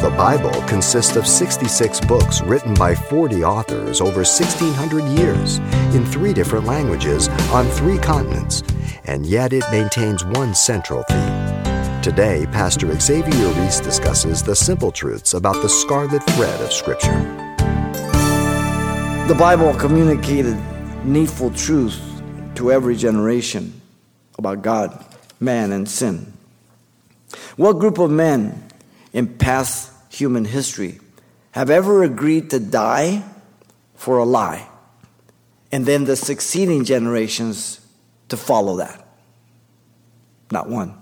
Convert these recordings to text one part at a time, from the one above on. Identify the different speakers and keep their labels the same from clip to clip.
Speaker 1: The Bible consists of 66 books written by 40 authors over 1,600 years in three different languages on three continents, and yet it maintains one central theme. Today, Pastor Xavier Reese discusses the simple truths about the scarlet thread of Scripture.
Speaker 2: The Bible communicated needful truth to every generation about God, man, and sin. What group of men in past human history have ever agreed to die for a lie and then the succeeding generations to follow that? Not one.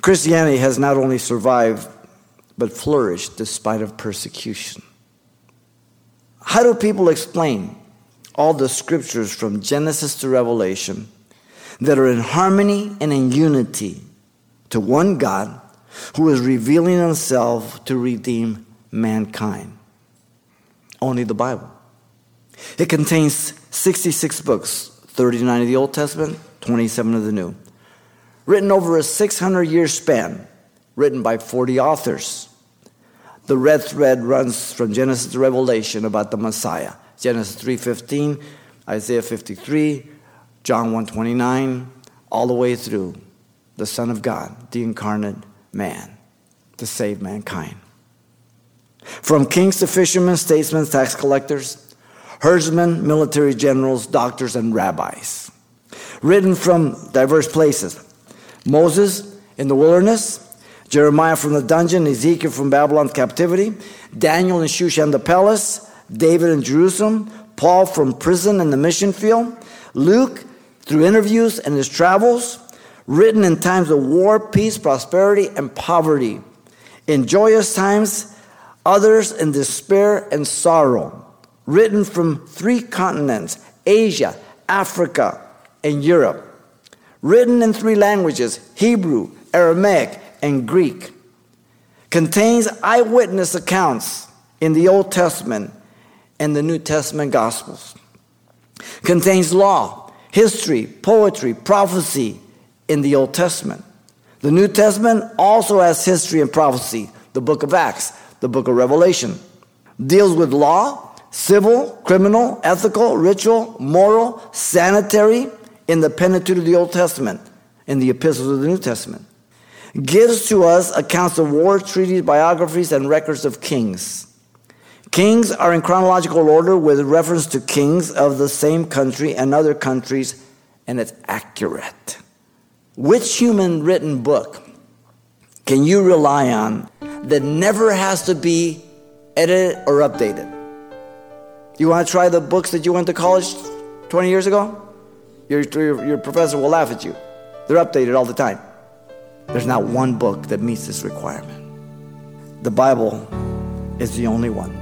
Speaker 2: Christianity has not only survived but flourished despite of persecution. How do people explain all the scriptures from Genesis to Revelation that are in harmony and in unity to one God who is revealing himself to redeem mankind. Only the Bible. It contains 66 books, 39 of the Old Testament, 27 of the New, written over a 600 year span, written by 40 authors. The red thread runs from Genesis to Revelation about the Messiah. Genesis 3:15, Isaiah 53, John 129, all the way through the Son of God, the incarnate man, to save mankind. From kings to fishermen, statesmen, tax collectors, herdsmen, military generals, doctors, and rabbis. Written from diverse places Moses in the wilderness, Jeremiah from the dungeon, Ezekiel from Babylon captivity, Daniel in Shushan the palace, David in Jerusalem, Paul from prison in the mission field, Luke through interviews and his travels, written in times of war, peace, prosperity, and poverty, in joyous times, others in despair and sorrow, written from three continents Asia, Africa, and Europe, written in three languages Hebrew, Aramaic, and Greek, contains eyewitness accounts in the Old Testament and the New Testament Gospels, contains law, history, poetry, prophecy, in the Old Testament. The New Testament also has history and prophecy. The book of Acts, the book of Revelation deals with law, civil, criminal, ethical, ritual, moral, sanitary in the Pentateuch of the Old Testament, in the epistles of the New Testament. Gives to us accounts of war, treaties, biographies, and records of kings. Kings are in chronological order with reference to kings of the same country and other countries, and it's accurate. Which human written book can you rely on that never has to be edited or updated? You want to try the books that you went to college 20 years ago? Your, your, your professor will laugh at you. They're updated all the time. There's not one book that meets this requirement. The Bible is the only one.